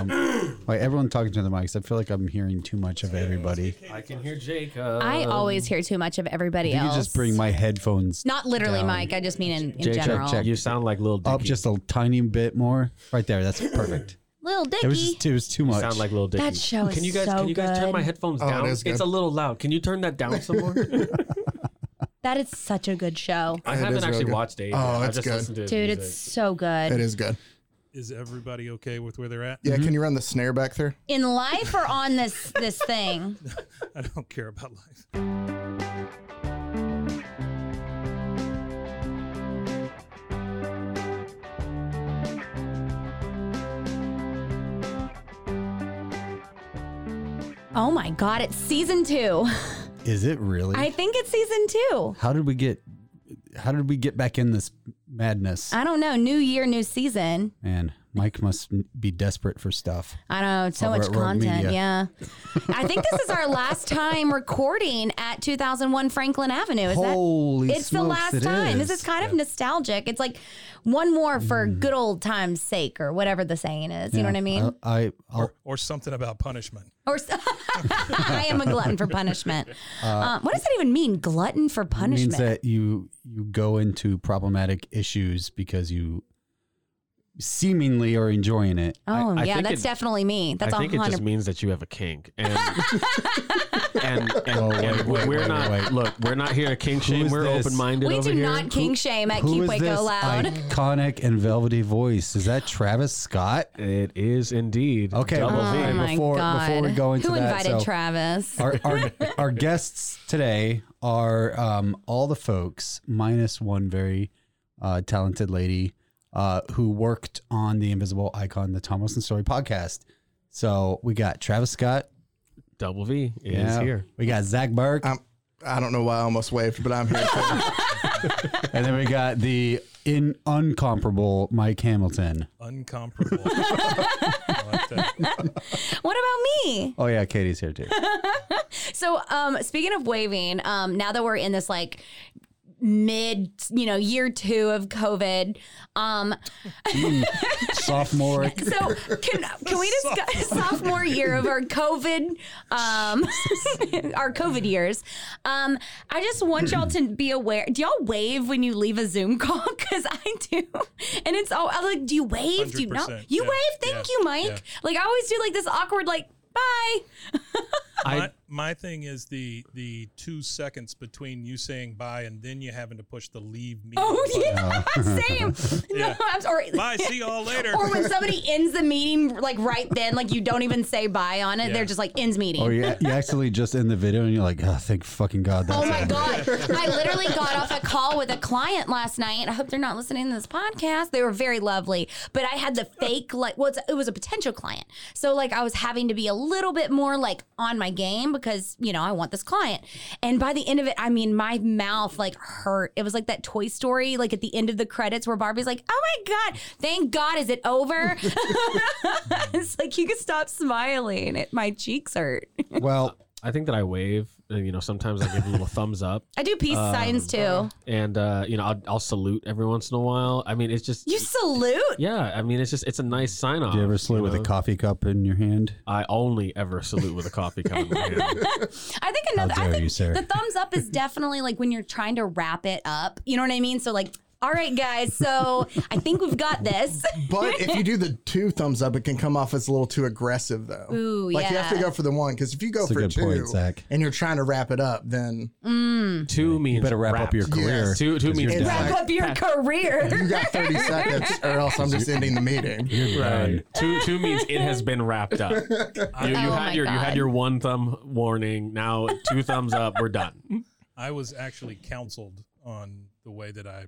Um, wait, everyone talking to the mics. I feel like I'm hearing too much of everybody. I can hear Jacob. I always hear too much of everybody else. You else. just bring my headphones Not literally, down. Mike. I just mean in, in Check, check, general. check. You sound like Lil Dicky. up just a tiny bit more. Right there. That's perfect. Lil Dicky. It was just it was too You much. sound like Lil Dicky. That show is Can you guys so can you guys turn my good. headphones Oh, it down? is It's a little loud. Can you turn that down some more? that is such a good show. I It haven't is real actually good. watched it. Oh, I it's just good. listened to Dude, music. it's so good. It is good. Is everybody okay with where they're at? Yeah, can mm-hmm. you run the snare back there? In life or on this this thing? I don't care about life. Oh my god, it's season two. Is it really? I think it's season two. how did we get? How did we get back in this madness? I don't know. New year, new season. Man, Mike must be desperate for stuff. I know. So much content. Yeah. I think this is our last time recording at 2001 Franklin Avenue. Is Holy that? It's the last it time. This is. is kind of nostalgic. It's like one more for Mm. good old times' sake, or whatever the saying is. You know what I mean? I, I I'll, Or, or something about punishment. Or s- I am a glutton for punishment. um, what does that even mean? Glutton for it punishment? means that you you go into problematic issues because you seemingly are enjoying it. oh I yeah, think that's it- definitely me. That's I think it just means that you have a kink. And and, and, Oh, wait, and wait, we're wait, not wait. look, we're not here to kink shame. is We're open minded we over do here. not king shame at Who Keep is Waco this Loud. iconic and velvety voice? Is that Travis Scott? It is indeed. Okay, Double oh, V. Oh my before- god! before we go into Who that, invited so- Travis? our, our our guests today are um, all the folks minus one very uh, talented lady uh, who worked on the Invisible Icon, the Tom Wilson Story podcast. So we got Travis Scott. Double V is here. We got Zach Burke, I'm, I don't know why I almost waved, but I'm here. too. and then we got the in uncomparable Mike Hamilton. Uncomparable. I like that. What about me? Oh yeah, Katie's here too. So, um, speaking of waving, um, now that we're in this like mid, you know, year two of COVID, um, Sophomore. so can can we discuss sophomore year of our COVID, um, our COVID years? Um, I just want y'all to be aware. Do y'all wave when you leave a Zoom call? Because I do, and it's all I'm like, do you wave? Do you not? You yeah, wave? Thank yeah, you, Mike. yeah. Like I always do, like this awkward, like bye. My, my thing is the the two seconds between you saying bye and then you having to push the leave me. Oh button. yeah, same. No, I'm sorry. Bye. See y'all later. Or when somebody ends the meeting, like right then, like you don't even say bye on it. Yeah. They're just like ends meeting. Oh, or you, you actually just end the video and you're like, oh, thank fucking God. That's Oh my it." God. I literally got off a call with a client last night. I hope they're not listening to this podcast. They were very lovely, but I had the fake, like, well, it's, it was a potential client. So, like, I was having to be a little bit more, like, on my game because, you know, I want this client. And by the end of it, I mean, my mouth, like, hurt. It was like that Toy Story, like, at the end of the credits where Barbie's like, oh my God, thank God, is it over? it's like, you could stop smiling. It, my cheeks hurt. Well, I think that I wave. And, you know, sometimes I give a little thumbs up, I do peace Um, signs too. and uh, you know, I'll, I'll salute every once in a while. I mean, it's just You salute? yeah. I mean, it's just it's a nice sign off. Do you ever salute with a coffee cup in your hand? I only ever salute with a coffee cup in my hand. I think another. How I think you, sir. the thumbs up is definitely like when you're trying to wrap it up. You know what I mean? So like, all right, guys. So I think we've got this. But if you do the two thumbs up, it can come off as a little too aggressive, though. Ooh, like you have to go for the one because if you go That's a for good two point, Zach. and you're trying to wrap it up, then mm. Two means You better wrap up your career. Yes. Two two 'cause means you're It's done. Wrap up your career. you got 30 seconds, or else I'm just ending the meeting. You're Right. done. Two two means it has been wrapped up. You, you Oh had your you had your one thumb warning. Now two thumbs up. We're done. I was actually counseled on the way that I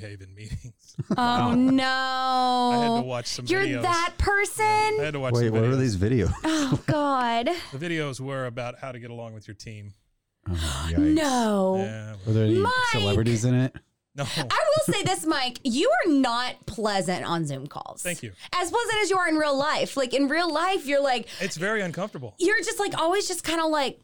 behave in meetings. Oh no! I had to watch some videos. You're videos. that I had to watch Wait, some what videos. are these videos? Oh God! The videos were about how to get along with your team. Oh. No. Yeah. Were there any Mike! celebrities in it? No. I will say this, Mike. You are not pleasant on Zoom calls. Thank you. As pleasant as you are in real life. Like in real life, you're like It's very uncomfortable. you're just like always just kind of like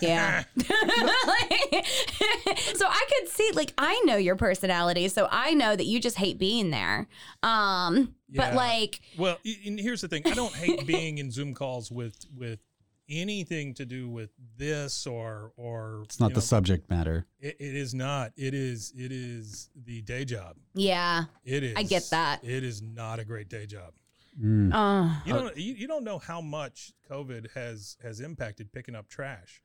yeah. Like- so I could see like I know your personality, so I know that you just hate being there. Um but like Well, and here's the thing: I don't hate being in Zoom calls with with anything to do with this or or. It's not the know, subject matter. It, it is not. It is. It is the day job. yeah. It is. I get that. It is not a great day job. Mm. Uh, You don't. You, you don't know how much COVID has has impacted picking up trash.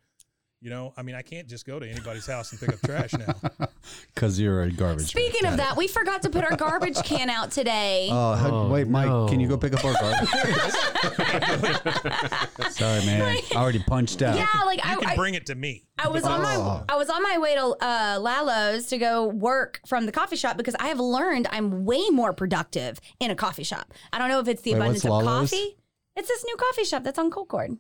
You know, I mean, I can't just go to anybody's house and pick up trash now. Because you're a garbage. Speaking man. of that, we forgot to put our garbage can out today. it. Oh, wait, Mike, can you go pick up our garbage? Sorry, man. I already punched out. yeah, like You I, can I, bring it to me. I was on my Oh. I was on my way to uh, Lalo's to go work from the coffee shop because I have learned I'm way more productive in a coffee shop. I don't know if it's the Wait, abundance of Lalo's? coffee. It's this new coffee shop that's on Colcord. I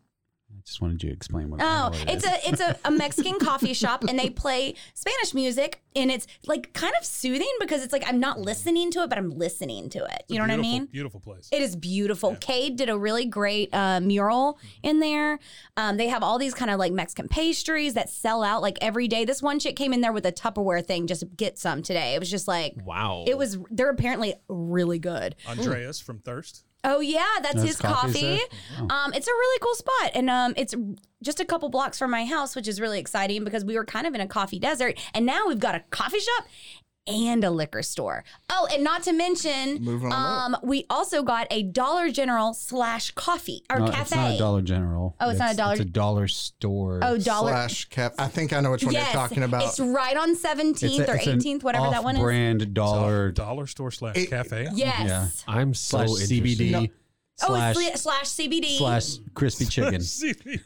just wanted you to explain what. Oh, what it it's is. a it's a, a Mexican coffee shop and they play Spanish music and it's like kind of soothing because it's like I'm not listening to it but I'm listening to it. You know what I mean? Beautiful place. It is beautiful. Cade did a really great uh, mural in there. Um, they have all these kind of like Mexican pastries that sell out like every day. This one chick came in there with a Tupperware thing just to get some today. It was just like, Wow. it was, they're apparently really good. Andreas from Thirst. Oh, yeah, that's, his coffees coffee. there? Um, it's a really cool spot. And um, it's just a couple blocks from my house, which is really exciting because we were kind of in a coffee desert. And now we've got a coffee shop and a liquor store. Oh, and not to mention, Moving on um, we also got a Dollar General slash coffee or No, cafe. it's not a Dollar General. Oh, it's not a Dollar- It's a dollar store. Oh, dollar. Slash cafe. I think I know which one yes, you're talking about. it's right on It's a- 17th or 18th, whatever that one is. Off-brand dollar Dollar store slash It- cafe. Yes. Yeah. I'm so slash. CBD No. Oh, slash it's slash CBD. slash crispy chicken.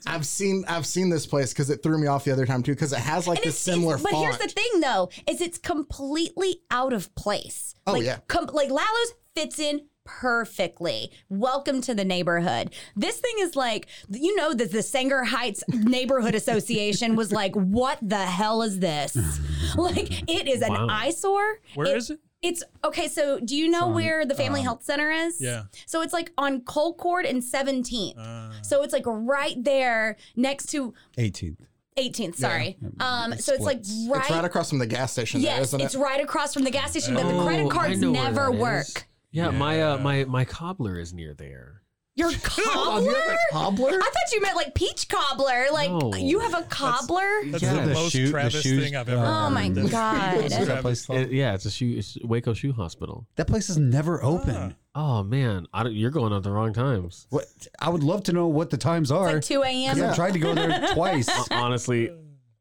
I've seen I've seen this place because it threw me off the other time too because it has like And this similar but font. here's the thing, though, is it's completely out of place. Oh, like, yeah. com- like Lalo's fits in perfectly. Welcome to the neighborhood. This thing is like, you know, that the Sanger Heights Neighborhood Association was like, what the hell is this? like, it is an Wow. eyesore. Where is it? It's okay. So, do you know where the Family Health Center is? yeah. So it's like on Colcord and 17th. Uh, so it's like right there next to 18th. 18th. Sorry. Um. So it's like right. it's right across from the gas station there, yes, isn't it's it? right across from the gas station, but the Oh, credit cards never work. Yeah, my uh, my my cobbler is near there. Your Oh, cobbler? you have a cobbler? I thought you meant like peach cobbler. Like No. you have a cobbler? That's Yeah. the The most shoe- the Travis shoes- thing I've ever uh, Oh heard. my That's- God. That Travis. place called? It- yeah, it's a shoe. It's Waco Shoe Hospital. that place is never open. Oh man, I don't, you're going at the wrong times. What? I would love to know what the times are. Like 2 a.m. Because I tried to go there twice. honestly,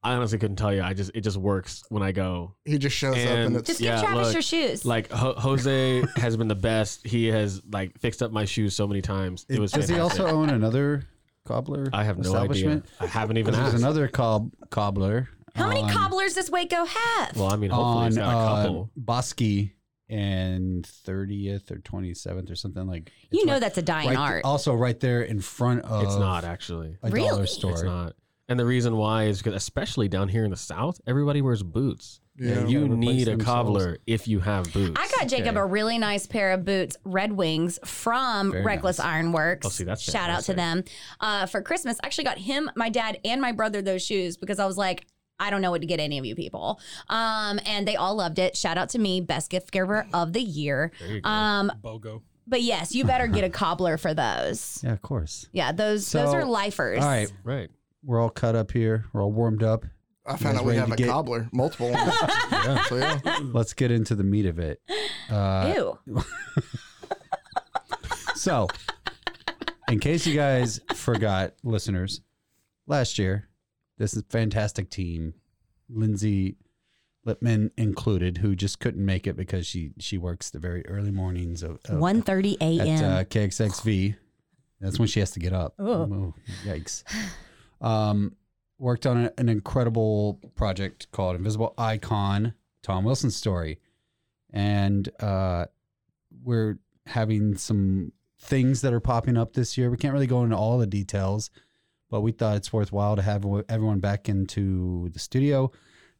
I honestly couldn't tell you. I just it just works when I go. He just shows up and And- it's Just give Yeah, Travis look, your shoes. Like Ho- Jose has been the best. He has like fixed up my shoes so many times. It was. Does he fantastic. also own another cobbler? I have no idea. establishment? I haven't even There's asked. another cob cobbler. How many on- cobblers does Waco have? Well, I mean, hopefully on he's got a uh, couple. Bosque and 30th or 27th or something like. you it's know right- that's a dying right art. Also, right there in front of. it's not actually. a Really? dollar store. It's not. And the reason why is because, especially down here in the South, everybody wears boots. Yeah. you need a themselves. cobbler if you have boots. I got Jacob Okay. a really nice pair of boots, Red Wings from Very Reckless nice. Ironworks. Oh, see, that's shout out to them uh, for Christmas. I actually got him, my dad, and my brother those shoes because I was like. I don't know what to get any of you people. Um, and they all loved it. Shout out to me, best gift giver of the year. There you go. Um, BOGO. but yes, you better get a cobbler for those. Yeah, of course. Yeah, those those are lifers. All right, right. We're all cut up here. We're all warmed up. I found guys out we have to a get- cobbler, multiple ones. So yeah. Let's get into the meat of it. Uh, Ew. So, in case you guys forgot, listeners, last year, this is fantastic team, Lindsay Lippman included, who just couldn't make it because she she works the very early mornings of, of 1.30 at a.m. uh, KXXV. That's when she has to get up. Oh, yikes. Um, worked on a- an incredible project called Invisible Icon, Tom Wilson's story. And uh, we're having some things that are popping up this year. We can't really go into all the details, but we thought it's worthwhile to have everyone back into the studio,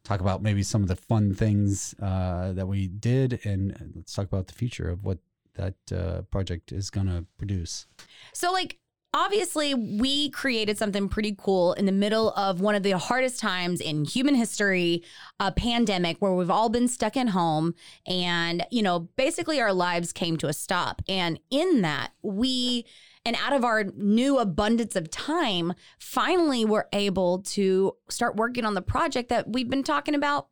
talk about maybe some of the fun things uh, that we did, and let's talk about the future of what that uh, project is going to produce. So, like, obviously, we created something pretty cool in the middle of one of the hardest times in human history, a pandemic where we've all been stuck at home and, you know, basically our lives came to a stop. And in that, we, and out of our new abundance of time, finally were able to start working on the project that we've been talking about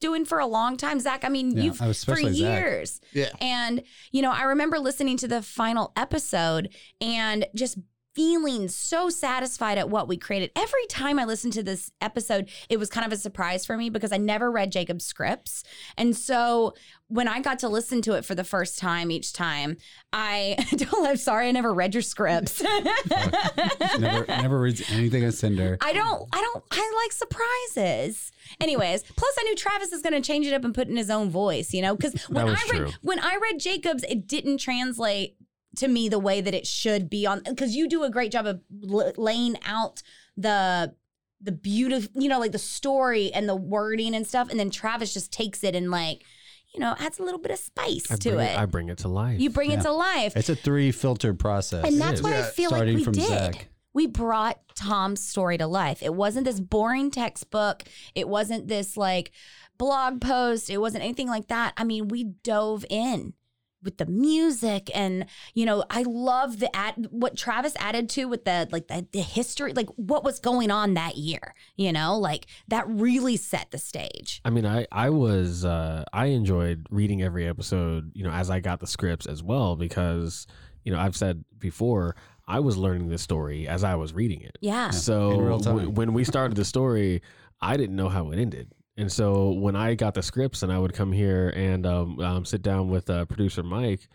doing for a long time. Zach, I mean, Yeah, you've for especially Zach. years. Yeah. And, you know, I remember listening to the final episode and just feeling so satisfied at what we created. Every time I listened to this episode, it was kind of a surprise for me because I never read Jacob's scripts. And so when I got to listen to it for the first time each time, I don't I'm sorry I never read your scripts. never, never reads anything I send her. I don't I don't I like surprises. Anyways, plus I knew Travis is going to change it up and put in his own voice, you know, cuz when I read true. when I read Jacobs it didn't translate to me the way that it should be on cuz you do a great job of l- laying out the the beautiful, you know, like the story and the wording and stuff and then Travis just takes it and like, you know, adds a little bit of spice I to bring, it. I bring it to life. you bring Yeah. it to life. It's a three filtered process. And that's is. what I feel starting like we from did. Zach. We brought Tom's story to life. It wasn't this boring textbook. It wasn't this like blog post. It wasn't anything like that. I mean, we dove in with the music and you know i love the add what travis added to with the like the, the history like what was going on that year you know like that really set the stage I mean, I I was uh, I enjoyed reading every episode, you know, as I got the scripts as well because you know I've said before I was learning this story as I was reading it. yeah So in real w- when we started the story, I didn't know how it ended. And so when I got the scripts and I would come here and um, um, sit down with uh, producer Mike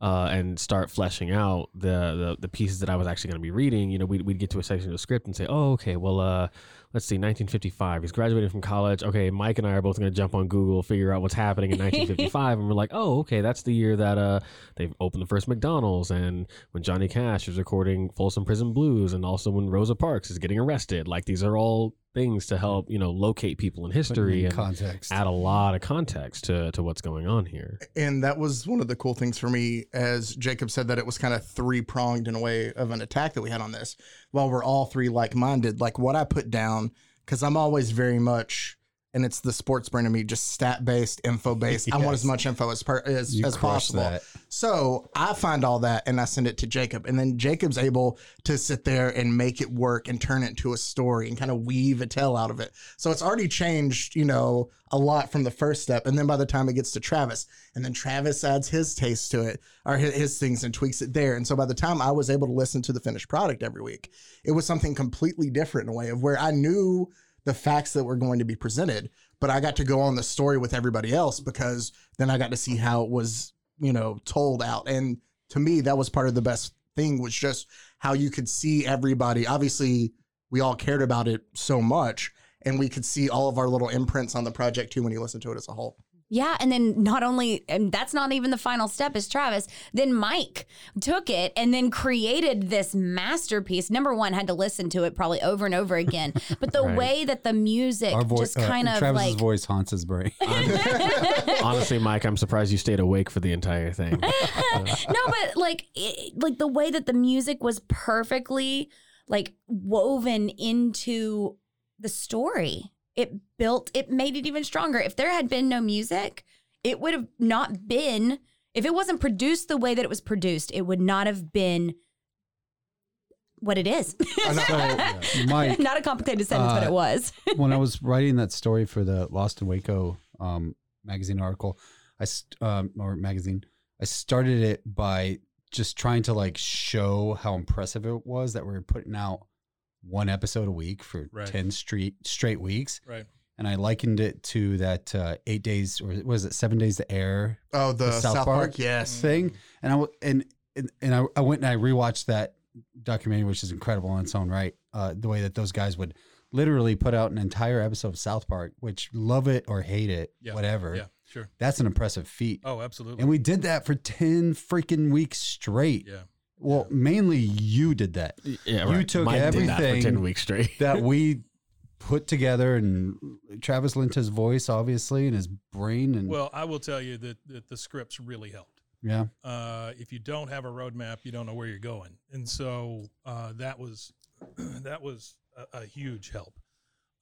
uh, and start fleshing out the, the the pieces that I was actually going to be reading, you know, we'd, we'd get to a section of the script and say, oh, okay, well, uh, let's see, 1955. He's graduating from college. Okay, Mike and I are both going to jump on Google, figure out what's happening in 1955, and we're like, oh, okay, that's the year that uh they've opened the first McDonald's, and when Johnny Cash is recording Folsom Prison Blues, and also when Rosa Parks is getting arrested. Like these are all things to help you know locate people in history in and context. add a lot of context to to what's going on here. And that was one of the cool things for me, as Jacob said, that it was kind of three pronged in a way of an attack that we had on this. While we're all three like minded, like what I put down, because I'm always very much, and it's the sports brain of me, just stat based, info based. I want as much info as per, as, as possible. that. So I find all that and I send it to Jacob, and then Jacob's able to sit there and make it work and turn it into a story and kind of weave a tale out of it. So it's already changed, you know, a lot from the first step. And then by the time it gets to Travis, and then Travis adds his taste to it or his, his things and tweaks it there. And so by the time I was able to listen to the finished product every week, it was something completely different in a way of where I knew the facts that were going to be presented, but I got to go on the story with everybody else because then I got to see how it was, you know, told out. And to me, that was part of the best thing was just how you could see everybody. Obviously, we all cared about it so much, and we could see all of our little imprints on the project too when you listen to it as a whole. Yeah, and then not only, and that's not even the final step is Travis. Then Mike took it and then created this masterpiece. Number one, had to listen to it probably over and over again. But the Right. way that the music Our voice, just uh, kind of Travis's like voice haunts his brain. Honestly, Mike, I'm surprised you stayed awake for the entire thing. no, but like it, like the way that the music was perfectly like woven into the story. It built it made it even stronger. If there had been no music, it would have not been if it wasn't produced the way that it was produced, it would not have been what it is. Mike, not a complicated sentence, but Uh, it was. when I was writing that story for the Lost in Waco um, magazine article, I st- um, or magazine, I started it by just trying to like show how impressive it was that we were putting out one episode a week for Right. ten straight straight weeks, Right. and I likened it to that uh, eight days or was it seven days to air Oh, the, The South, South Park? Park? Yes. thing, and I w- and and, and I, I went and I rewatched that documentary, which is incredible in its own right. Uh, the way that those guys would literally put out an entire episode of South Park, which love it or hate it, Yeah. whatever. Yeah. Sure. That's an impressive feat. Oh, absolutely. And we did that for ten freaking weeks straight. yeah. Well, mainly you did that. Yeah, You right. took Mike did that for everything ten weeks straight. That we put together, and Travis lent his voice, obviously, and his brain, and Well, I will tell you that, that the scripts really helped. yeah, uh, if you don't have a roadmap, you don't know where you're going, and so uh, that was that was a, a huge help.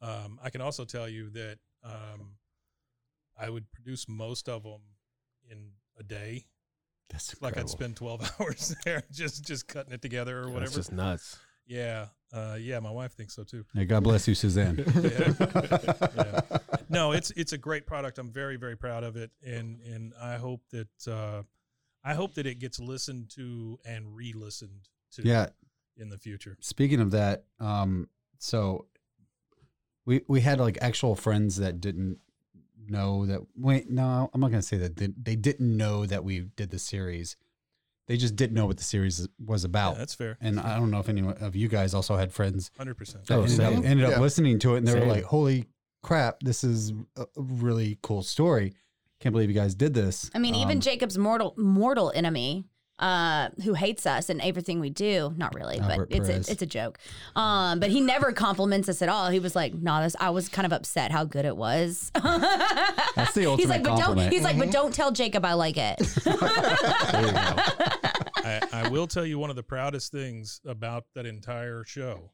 Um, I can also tell you that um, I would produce most of them in a day. That's Like I'd spend 12 hours there just just cutting it together or That's whatever. just nuts. yeah, uh, yeah, my wife thinks so too. Yeah, God bless you, Suzanne. Yeah. no, it's it's a great product. I'm very very proud of it, and and I hope that uh, I hope that it gets listened to and re-listened to. yeah. in the future. Speaking of that, um, so we we had like actual friends that didn't know that. Wait, no, I'm not gonna say that they, they didn't know that we did the series. They just didn't know what the series was Yeah, about. that's fair. and I don't know if any of you guys also had friends Hundred percent. that Oh, ended, up, same. ended up Yeah. listening to it, and they were like, "Holy crap, this is a a really cool story! Can't believe you guys did this." I mean, even Um, Jacob's mortal mortal enemy, uh, who hates us and everything we do. Not really, Albert but it's Perez. a, it's a joke. Um, but he never compliments us at all. He was like, "No, this." I was kind of upset how good it was. That's the he's ultimate like, but don't. compliment. He's like, but don't tell Jacob I like it. I, I will tell you one of the proudest things about that entire show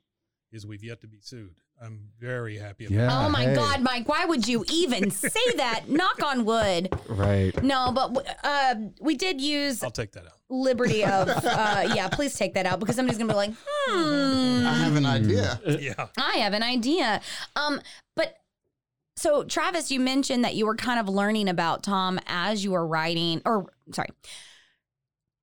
is we've yet to be sued. I'm very happy about Yeah. oh my hey. God, Mike! Why would you even say that? Knock on wood. Right. No, but uh, we did use. I'll take that out. liberty of. Uh, yeah, please take that out because somebody's gonna be like, hmm. I have an idea. Yeah. I have an idea. Um, but so Travis, you mentioned that you were kind of learning about Tom as you were writing, or sorry.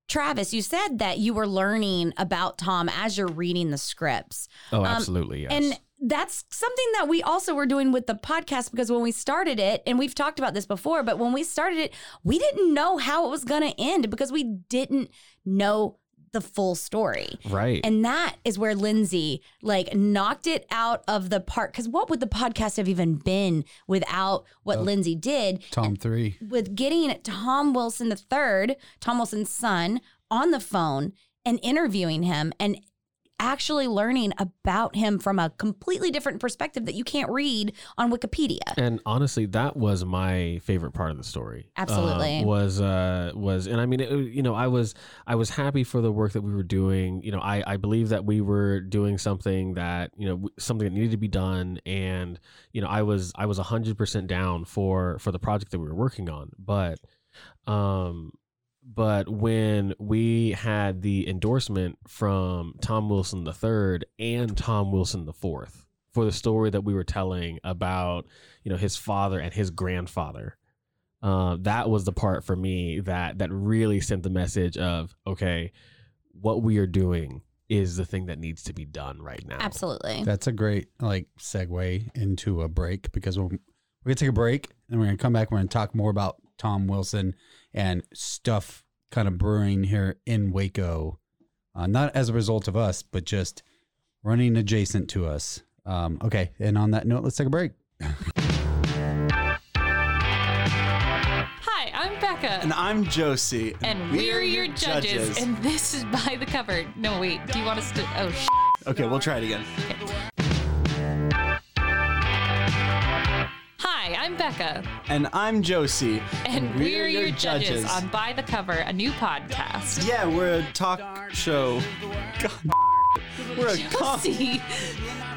Travis, you said that you were learning about Tom as you're reading the scripts. Oh, Um, absolutely. Yes. And that's something that we also were doing with the podcast because when we started it, and we've talked about this before, but when we started it, we didn't know how it was going to end because we didn't know the full story. right. And that is where Lindsay like knocked it out of the park. Because what would the podcast have even been without what oh, Lindsay did Tom three. with getting Tom Wilson the third, Tom Wilson's son, on the phone and interviewing him and actually learning about him from a completely different perspective that you can't read on Wikipedia. And honestly, that was my favorite part of the story. Absolutely. Uh, was uh was and I mean it, you know I was I was happy for the work that we were doing. You know I I believe that we were doing something that you know something that needed to be done, and you know I was I was hundred percent down for for the project that we were working on, but um but when we had the endorsement from Tom Wilson the third and Tom Wilson the fourth for the story that we were telling about you know his father and his grandfather uh, that was the part for me that that really sent the message of okay what we are doing is the thing that needs to be done right now Absolutely. That's a great like segue into a break because we're, we're gonna take a break and we're gonna come back. We're gonna talk more about Tom Wilson and stuff kind of brewing here in Waco, uh, not as a result of us, but just running adjacent to us. Um, okay, and on that note, let's take a break. Hi, I'm Becca. And I'm Josie. And we're your judges. And this is By the Cover. No, wait. Do you want us to? Oh, sh- okay, we'll try it again. Hi, I'm Becca. And I'm Josie. And, we're, your, judges. on By the Cover, a new podcast. Yeah, we're a talk show. God. We're a com-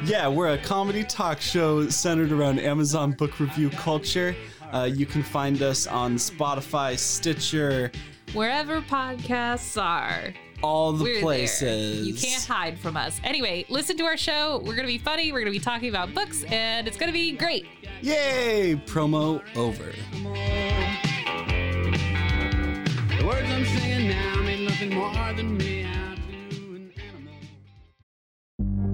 yeah, we're a comedy talk show centered around Amazon book review culture. Uh, you can find us on Spotify, Stitcher, Wherever podcasts are, all the we're places. there. You can't hide from us. Anyway, listen to our show. We're going to be funny. We're going to be talking about books, and it's going to be great. Yay! Promo over. The words I'm singing now mean nothing more than me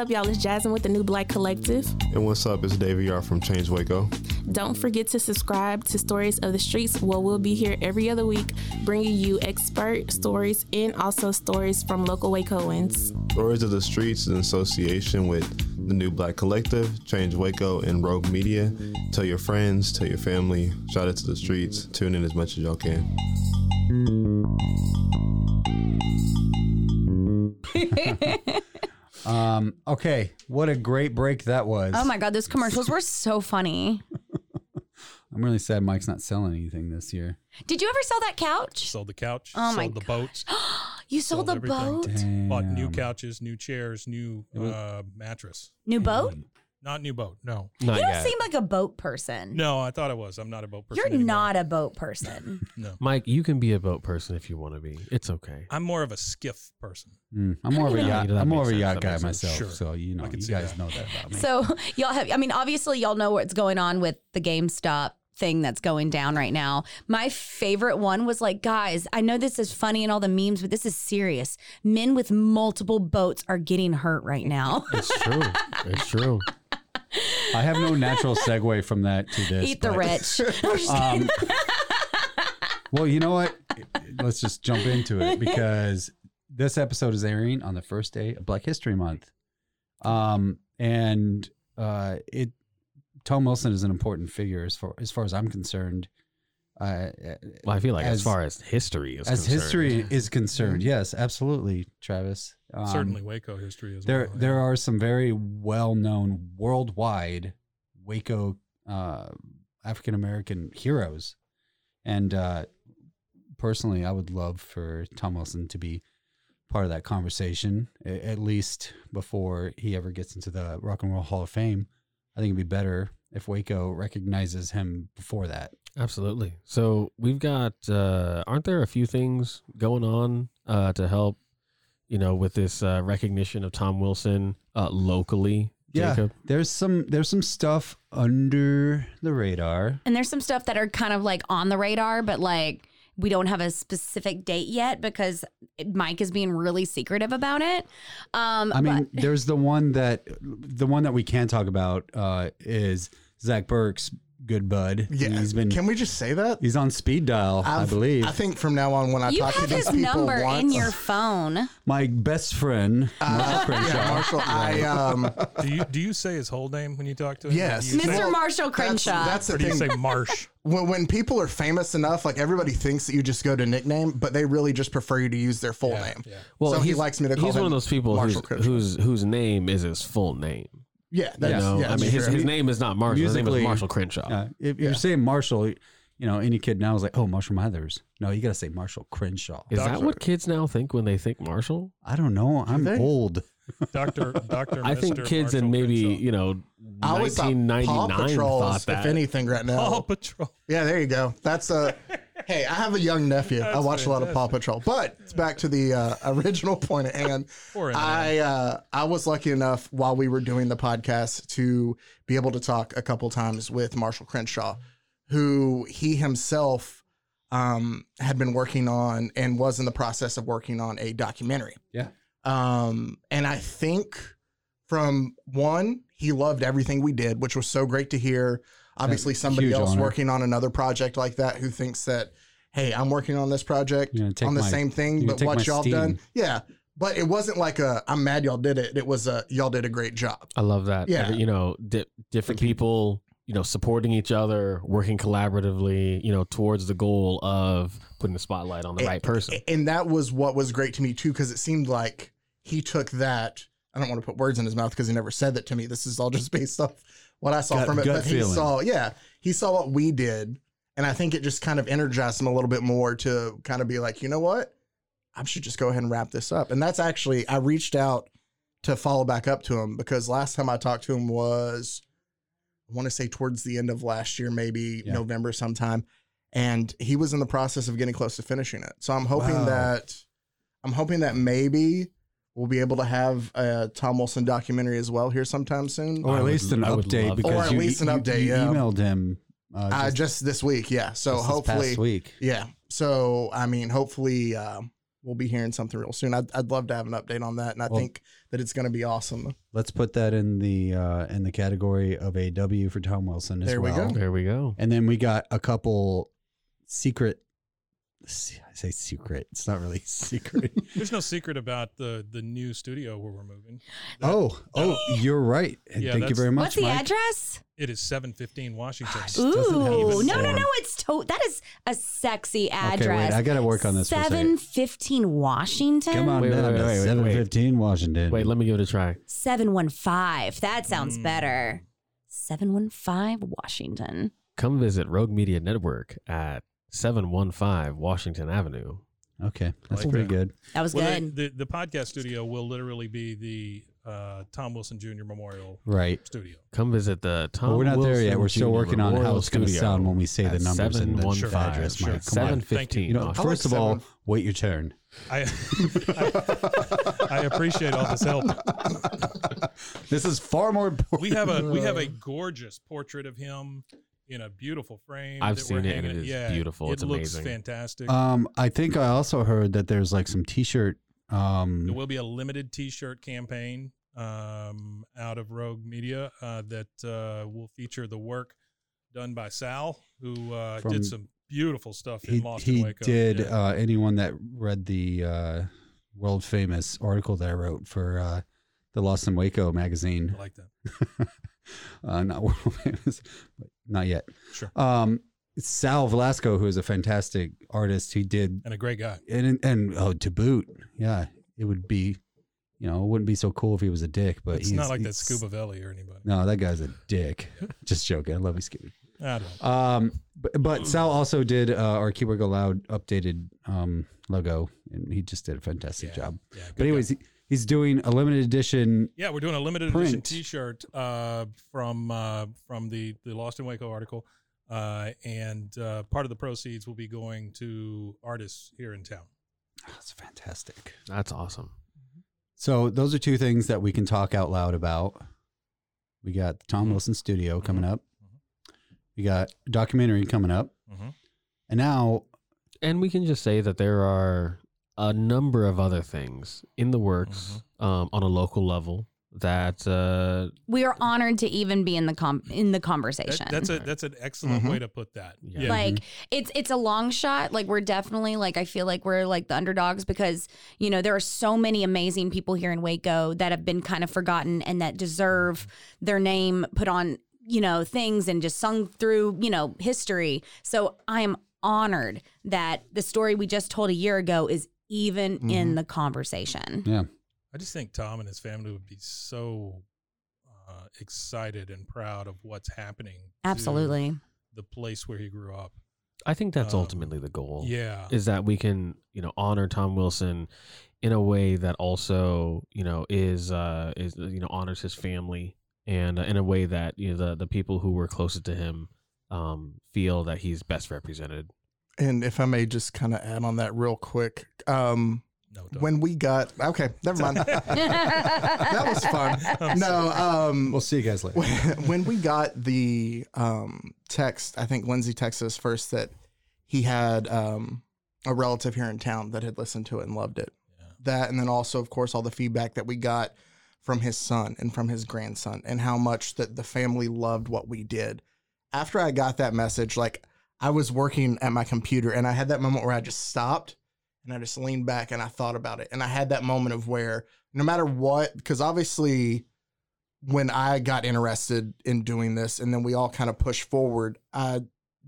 Up, y'all? It's Jasmine with the New Black Collective. And what's up? It's Davey Yard from Change Waco. Don't forget to subscribe to Stories of the Streets, where we'll be here every other week, bringing you expert stories and also stories from local Wacoans. Stories of the Streets is in association with the New Black Collective, Change Waco, and Rogue Media. Tell your friends, tell your family, shout it to the streets. Tune in as much as y'all can. Um, okay, what a great break that was. Oh my god, those commercials were so funny. I'm really sad Mike's not selling anything this year. Did you ever sell that couch? Sold the couch. Oh my sold the boat. You sold, the everything. boat? Bought new couches, new chairs, new uh, mattress. New boat? Not new boat. No. Not you don't yet. seem like a boat person. No, I thought I was. I'm not a boat person. You're anymore. not a boat person. No. Mike, you can be a boat person if you want to be. It's okay. I'm more of a skiff person. Mm, I'm more of a yacht. Yeah, I'm more of a yacht guy sense. myself, Sure. so you know, I can you guys that. know that about me. so y'all have I mean, obviously y'all know what's going on with the GameStop thing that's going down right now. My favorite one was like, guys, I know this is funny and all the memes, but this is serious. Men with multiple boats are getting hurt right now. It's true. it's true. I have no natural segue from that to this. Eat the but- rich. Um, well, you know what? Let's just jump into it because this episode is airing on the first day of Black History Month, um, and uh, it Tom Wilson is an important figure as far as far as I'm concerned. Uh, Well, I feel like as, As- far as history is as concerned, history is concerned, yes, absolutely, Travis. Um, Certainly Waco history as there well. there are some very well known worldwide Waco uh, African American heroes, and uh, personally, I would love for Tom Wilson to be part of that conversation, at least before he ever gets into the Rock and Roll Hall of Fame. I think it'd be better if Waco recognizes him before that. Absolutely. So we've got, uh, aren't there a few things going on uh, to help, you know, with this uh, recognition of Tom Wilson uh, locally, Jacob? Yeah, there's some there's some stuff under the radar. and there's some stuff that are kind of like on the radar, but like we don't have a specific date yet because Mike is being really secretive about it. Um, I mean, but- there's the one that the one that we can talk about uh, is Zach Burke's good bud. Yeah, he's been Can we just say that? he's on speed dial, i I've- believe. I think from now on, when I you talk to have these his people number once, in your phone. My best friend, Marshall Crenshaw. yeah, Marshall, I um, do you do you say his whole name when you talk to him? Yes. Do you say- Mr. Marshall that's, Crenshaw. that's the or do you thing. say Marsh? when, when people are famous enough, like everybody thinks that you just go to nickname, but they really just prefer you to use their full Yeah, name. yeah. Well, so he likes me to call He's him one of those people who's, Marshall Crenshaw. whose whose name is his full name. Yeah, You know, yeah, I mean, his, his name is not Marshall. His name Musically, is Marshall Crenshaw. Uh, if you're saying Marshall, you know, any kid now is like, oh, Marshall Mathers. No, you got to say Marshall Crenshaw. Is that Doctor- what kids now think when they think Marshall? I don't know. I'm they? old. Doctor Doctor. I think kids in maybe you know I always thought Paw 1999 Patrol, thought if that. anything, right now. Paw Patrol. Yeah, there you go. That's uh Hey, I have a young nephew. I That's watch a lot of Paw Patrol. But it's back to the uh, original point at hand. I uh, I was lucky enough while we were doing the podcast to be able to talk a couple times with Marshall Crenshaw, who he himself um, had been working on and was in the process of working on a documentary. Yeah. Um, and I think from one, he loved everything we did, which was so great to hear. Obviously, That's somebody else honor. working on another project like that who thinks that, hey, I'm working on this project You're gonna take on the my- same thing, but what y'all steam. done, yeah. But it wasn't like a I'm mad y'all did it. It was a y'all did a great job. I love that. Yeah. Every- you know, di- different people, you know, supporting each other, working collaboratively, you know, towards the goal of putting the spotlight on the right person. And that was what was great to me too, because it seemed like he took that. I don't want to put words in his mouth because he never said that to me. This is all just based off what I saw Gut- from it. But he saw, yeah, he saw what we did. And I think it just kind of energized him a little bit more to kind of be like, you know what? I should just go ahead and wrap this up. And that's actually, I reached out to follow back up to him because last time I talked to him was, I want to say towards the end of last year, maybe Yeah. November sometime. And he was in the process of getting close to finishing it. So I'm hoping Wow. that, I'm hoping that maybe we'll be able to have a Tom Wilson documentary as well here sometime soon. Or at least an update because Or at you, least an you- update, you yeah. emailed him uh, Uh, just, just this week, yeah. So just this hopefully, past week. yeah. So I mean, hopefully, uh, we'll be hearing something real soon. I'd, I'd love to have an update on that, and I Well- think that it's going to be awesome. Let's put that in the uh, in the category of a W for Tom Wilson as There we well. go. There we go. And then we got a couple secret. I say secret. It's not really secret. There's no secret about the the new studio where we're moving. oh, oh, you're right. Yeah, thank you very much. What's the Mike. address? It is 715 Washington. Gosh. doesn't have Ooh, no, no, no! It's to- that is a sexy address. Okay, wait. I got to work on this for a Seven second. fifteen Washington. Come on Wait, wait, wait, to wait, wait, seven wait. Washington. Wait, let me give it a try. Seven one five. That sounds Mm. better. Seven one five Washington. Come visit Rogue Media Network at 715 Washington Avenue. Okay, that's Like pretty that. good. That was Well, the, good. the the podcast studio will literally be the uh, Tom Wilson Jr. Memorial Right. Studio. Come visit the Tom But we're not there yet. We're still Jr. working on how it's going to sound when we say the numbers and the 715. address. Sure. Mike, come on. 715. You know, I first like of all, seven. wait your turn. I, I I appreciate all this help. This is far more important. We have a we have a gorgeous portrait of him in a beautiful frame. I've that seen it and it is yeah, beautiful. It It's looks amazing. fantastic. Um, I think I also heard that there's like some T-shirt. there Um, will be a limited T-shirt campaign um, out of Rogue Media uh, that uh, will feature the work done by Sal, who uh, From- did some beautiful stuff in he Lost in he Waco. did. Yeah. Uh, anyone that read the uh, world famous article that I wrote for uh, the Lost in Waco magazine. I like that. uh, not world famous, but not yet. Sure. Um, Sal Velasco, who is a fantastic artist, he did And a great guy. and and oh to boot, yeah, it would be, you know, it wouldn't be so cool if he was a dick, but It's he's not like that Scuba Velli or anybody. No, that guy's a dick. Just joking. I love you, Scooby. I don't. Um, but, but Sal also did uh, our Keep Waco Loud updated um logo, and he just did a fantastic Yeah, job. yeah, but anyways, he, he's doing a limited edition. Yeah, we're doing a limited edition T-shirt uh, from uh, from the the Lost in Waco article, uh, and uh, part of the proceeds will be going to artists here in town. That's fantastic. That's awesome. So those are two things that we can talk out loud about. We got the Tom Mhm. Wilson Studio coming Mhm. up. We got documentary coming up, Mhm. and now And we can just say that there are a number of other things in the works Mm-hmm. um, on a local level that uh, We are honored to even be in the com- in the That- conversation. that's a that's an excellent Mhm. way to put that. Yeah. Yeah, like it's it's a long shot like we're definitely like i feel like we're like the underdogs because you know there are so many amazing people here in waco that have been kind of forgotten and that deserve their name put on you know things and just sung through you know history so i am honored that the story we just told a year ago is even in the conversation yeah, I just think Tom and his family would be so uh, excited and proud of what's happening. to absolutely the place where he grew up. I think that's Um, ultimately the goal. Yeah, is that we can you know honor Tom Wilson in a way that also you know is uh is you know honors his family and uh, in a way that you know the the people who were closest to him um feel that he's best represented. And if I may just kind of add on that real quick, um, when we got okay, never mind. that was fun. No, um, we'll see you guys later. When, when we got the um, text, I think Lindsay texted us first that he had um, a relative here in town that had listened to it and loved it. That, and then also, of course, all the feedback that we got from his son and from his grandson, and how much that the family loved what we did. After I got that message, like I was working at my computer, and I had that moment where I just stopped and I just leaned back and I thought about it. And I had that moment of where no matter what, because obviously when I got interested in doing this and then we all kind of pushed forward, I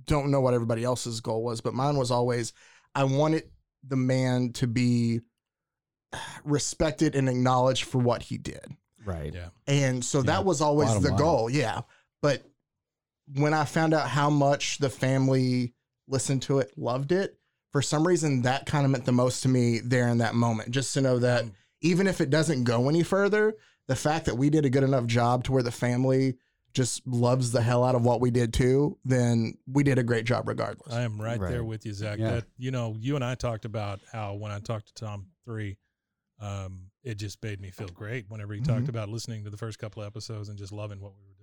don't know what everybody else's goal was, but mine was always I wanted the man to be respected and acknowledged for what he did. Right. Yeah. And so Yeah, that was always bottom the line. goal. Yeah. But when I found out how much the family listened to it, loved it, for some reason that kind of meant the most to me there in that moment. Just to know that Mm. even if it doesn't go any further, the fact that we did a good enough job to where the family just loves the hell out of what we did too, then we did a great job regardless. I am right, there with you, Zach. Yeah. That you know, you and I talked about how when I talked to Tom three, um, it just made me feel great whenever he Mhm. talked about listening to the first couple of episodes and just loving what we were doing.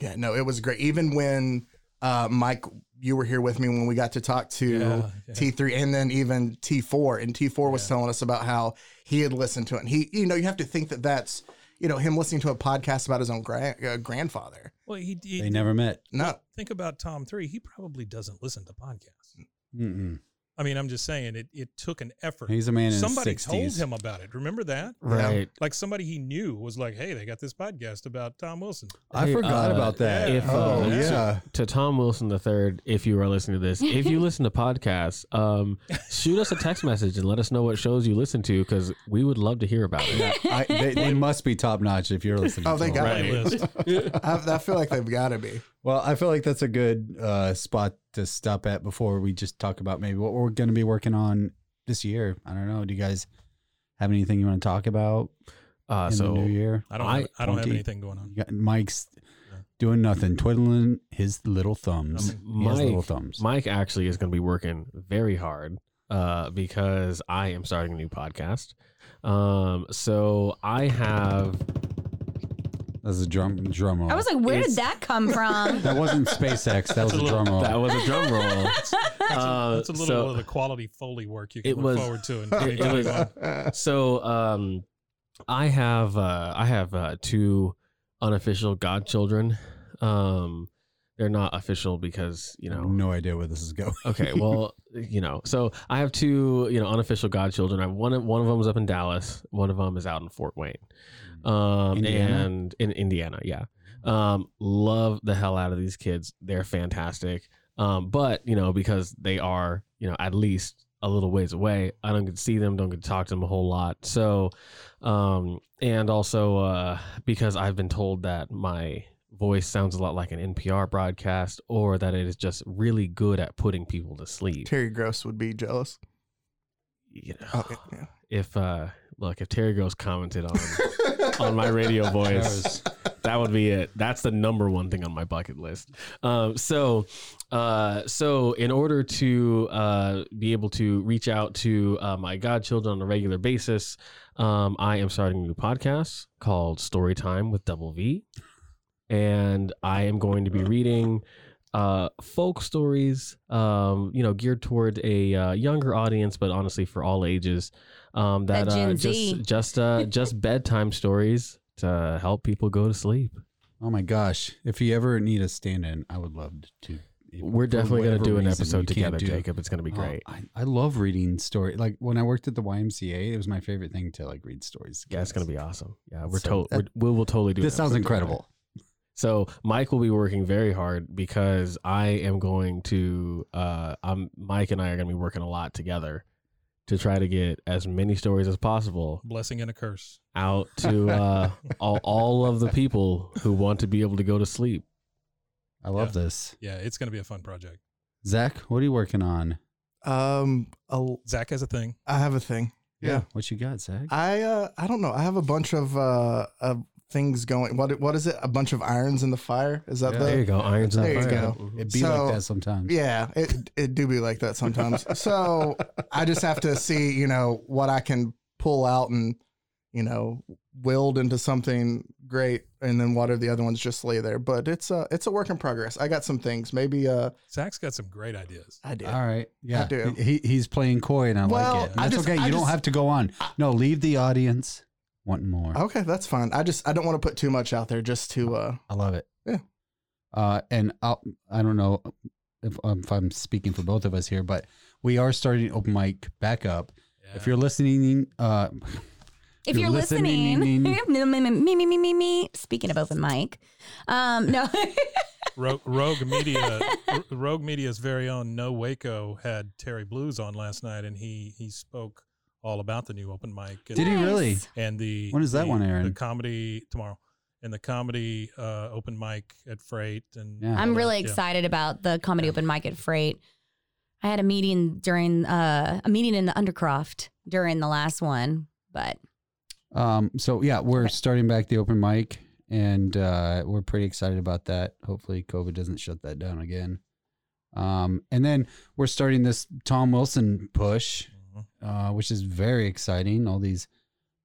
Yeah, no, it was great. Even when uh, Mike, you were here with me when we got to talk to Yeah, yeah. T3 and then even T4. And T4 was Yeah. telling us about how he had listened to it. And he, you know, you have to think that that's, you know, him listening to a podcast about his own gra- uh, grandfather. Well, he, he They never met. No, think about Tom three. He probably doesn't listen to podcasts. Mm-mm. I mean, I'm just saying it. It took an effort. He's a man in his Somebody told him about it. Remember that? Right. Like somebody he knew was like, "Hey, they got this podcast about Tom Wilson." I Hey, forgot uh, about that. If, Oh, uh, yeah. To Tom Wilson the third, if you are listening to this, if you listen to podcasts, um, shoot us a text message and let us know what shows you listen to because we would love to hear about it. I, they, they must be top notch if you're listening. Oh, to they them. got Right. it. I, I feel like they've got to be. Well, I feel like that's a good uh, spot to stop at before we just talk about maybe what we're going to be working on this year. I don't know. Do you guys have anything you want to talk about Uh, in so the new year? I don't. I- have, I don't have anything going on. Mike's doing nothing, twiddling his little thumbs. He has little Mike, thumbs. Mike actually is going to be working very hard uh, because I am starting a new podcast. Um, so I have That's a drum drum roll. I was like, where It's- did that come from? that wasn't SpaceX. That was a drum roll. that was a drum roll. Uh, That's a little so- of the quality foley work you can It look was- forward to. In it, it was so um i have uh i have uh two unofficial godchildren um they're not official because you know. No idea where this is going. okay well you know so i have two you know unofficial godchildren. I one of one of them is up in dallas. One of them is out in fort wayne. Um Indiana? and in indiana yeah. Um love the hell out of these kids. They're fantastic. Um but you know because they are you know at least a little ways away i don't get to see them don't get to talk to them a whole lot. So um and also uh because i've been told that my voice sounds a lot like an npr broadcast or that it is just really good at putting people to sleep Terry Gross would be jealous. you know Oh, yeah. if uh look if terry gross commented on on my radio voice that would be it that's the number one thing on my bucket list um so uh so in order to uh be able to reach out to uh, my godchildren on a regular basis um i am starting a new podcast called story time with double v and i am going to be reading uh, folk stories, um, you know, geared toward a uh, younger audience, but honestly for all ages. Um, that uh, just just uh, just bedtime stories to help people go to sleep. Oh my gosh! If you ever need a stand-in, I would love to. We're definitely going to do an episode together, Jacob. It's going to be Oh, great. I, I love reading story. Like when I worked at the YMCA, it was my favorite thing to like read stories. yeah, it's going to be awesome. Yeah, we're So- to- we're, we will totally do. This sounds incredible. So Mike will be working very hard because I am going to. Uh, I'm Mike and I are going to be working a lot together to try to get as many stories as possible Blessing and a curse. out to uh, all, all of the people who want to be able to go to sleep. I love Yeah. this. Yeah, it's going to be a fun project. Zach, what are you working on? Um, a- Zach has a thing. I have a thing. Yeah. What you got, Zach? I uh I don't know. I have a bunch of uh of things going. What what is it? A bunch of irons in the fire? Is that Yeah. the? There you go, irons in the there you fire. go. It be So- like that sometimes. Yeah, it it do be like that sometimes. so I just have to see, you know, what I can pull out and, you know, willed into something great, and then what are the other ones just lay there. But it's a it's a work in progress. I got some things. Maybe uh, Zach's got some great ideas. I do All right. Yeah. I do. He, he's playing coy and I Well, like it. I That's just- okay. I You don't have to go on. No, leave the audience wanting more. Okay, that's fine. I just I don't want to put too much out there just to uh I love it. Yeah. Uh, and I'll, I don't know if, um, if I'm speaking for both of us here, but we are starting open mic back up. If you're listening, uh, If you're listening, me, me, me, me, me, me. Speaking of open mic, um, no, Rogue, Rogue Media, Rogue Media's very own No Waco had Terry Blues on last night, and he he spoke all about the new open mic. And, Did he really? And the When is that the- one Aaron? The comedy tomorrow, and the comedy uh, open mic at Freight, and Yeah. I'm that, really yeah. excited about the comedy open mic at Freight. I had a meeting during uh, a meeting in the Undercroft during the last one, but Um, so yeah, we're starting back the open mic, and uh, we're pretty excited about that. Hopefully, COVID doesn't shut that down again. Um, and then we're starting this Tom Wilson push. Uh, which is very exciting. All these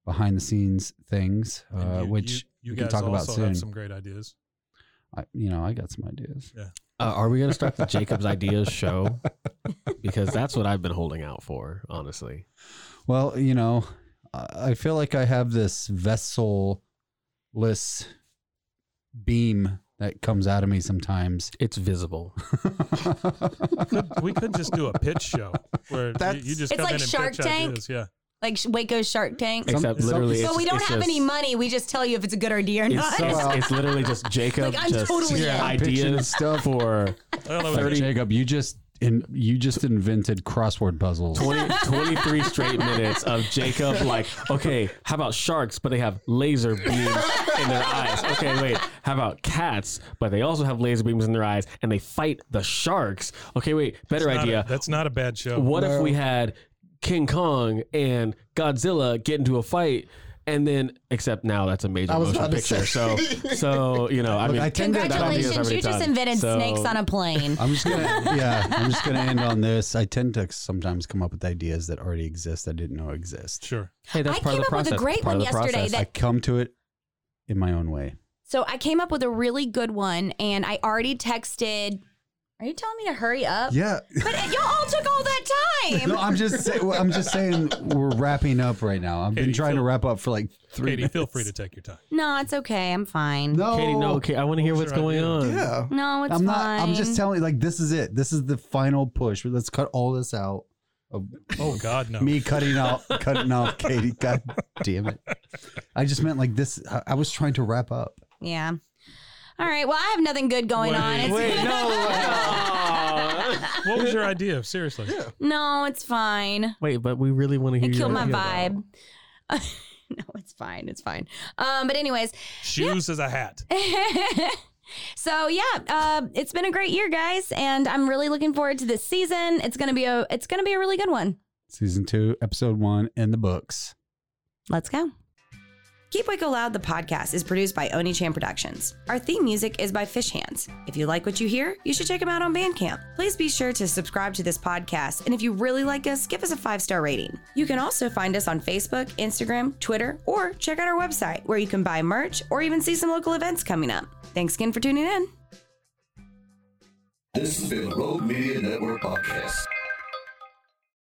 behind the scenes things, uh, you- which you, you we guys can talk about soon. have some great ideas. I, you know, I got some ideas. Yeah. Uh, are we going to start the Jacob's Ideas show? Because that's what I've been holding out for, honestly. Well, you know, I I feel like I have this vessel-less beam that comes out of me sometimes. It's visible. Could, we could just do a pitch show where you, That's- you just It's come like in and Shark pitch Tank. ideas. Yeah. like Waco's Shark Tank. Except literally, but it's, we don't it's have just, any money. We just tell you if it's a good idea or It's, not. it's, it's literally just Jacob Like, I'm just totally in. Pitching ideas stuff. for I don't know. 30 Jacob, you just in, you just invented crossword puzzles. 20, 23 straight minutes of Jacob like, okay, how about sharks, but they have laser beams in their eyes? Okay, wait, how about cats, but they also have laser beams in their eyes and they fight the sharks? Okay, wait, better That's not idea. a- that's not a bad show. What if we had King Kong and Godzilla get into a fight? And then, except now that's a major I was motion about to picture. So, so you know, I Look, mean, I tend to- that idea's Congratulations, already you just done. invented So- snakes on a plane. I'm just gonna yeah, I'm just gonna end on this. I tend to sometimes come up with ideas that already exist that I didn't know exist. Sure. Hey, that's I part came of the up with a process. great Part one of the yesterday process. that- I come to it in my own way. So I came up with a really good one, and I already texted. Are you telling me to hurry up? Yeah. But y'all all took all that time. No, I'm just saying. I'm just saying we're wrapping up right now. I've been Katie, trying to wrap up for like three. Katie, minutes. feel free to take your time. No, it's okay. I'm fine. No, Katie, no, okay, I want to hear what's was your going on. yeah. No, it's I'm not. fine. I'm just telling. You, Like this is it. This is the final push. Let's cut all this out. Of Oh God, no. me cutting out, cutting off Katie. God damn it! I just meant like this. I, I was trying to wrap up. Yeah. All right. Well, I have nothing good going on. Wait, It's, Wait, no. What was your idea? Seriously. no, it's fine. Wait, but we really want to hear It your killed my idea, vibe. no, it's fine. It's fine. Um, but anyways, Shoes as a hat. so yeah, uh, it's been a great year, guys, and I'm really looking forward to this season. It's gonna be a it's gonna be a really good one. Season two, episode one, in the books. Let's go. Keep Waco Loud, the podcast, is produced by Oni Chan Productions. Our theme music is by Fish Hands. If you like what you hear, you should check them out on Bandcamp. Please be sure to subscribe to this podcast, and if you really like us, give us a five star rating. You can also find us on Facebook, Instagram, Twitter, or check out our website where you can buy merch or even see some local events coming up. Thanks again for tuning in. This has been the Rogue Media Network Podcast.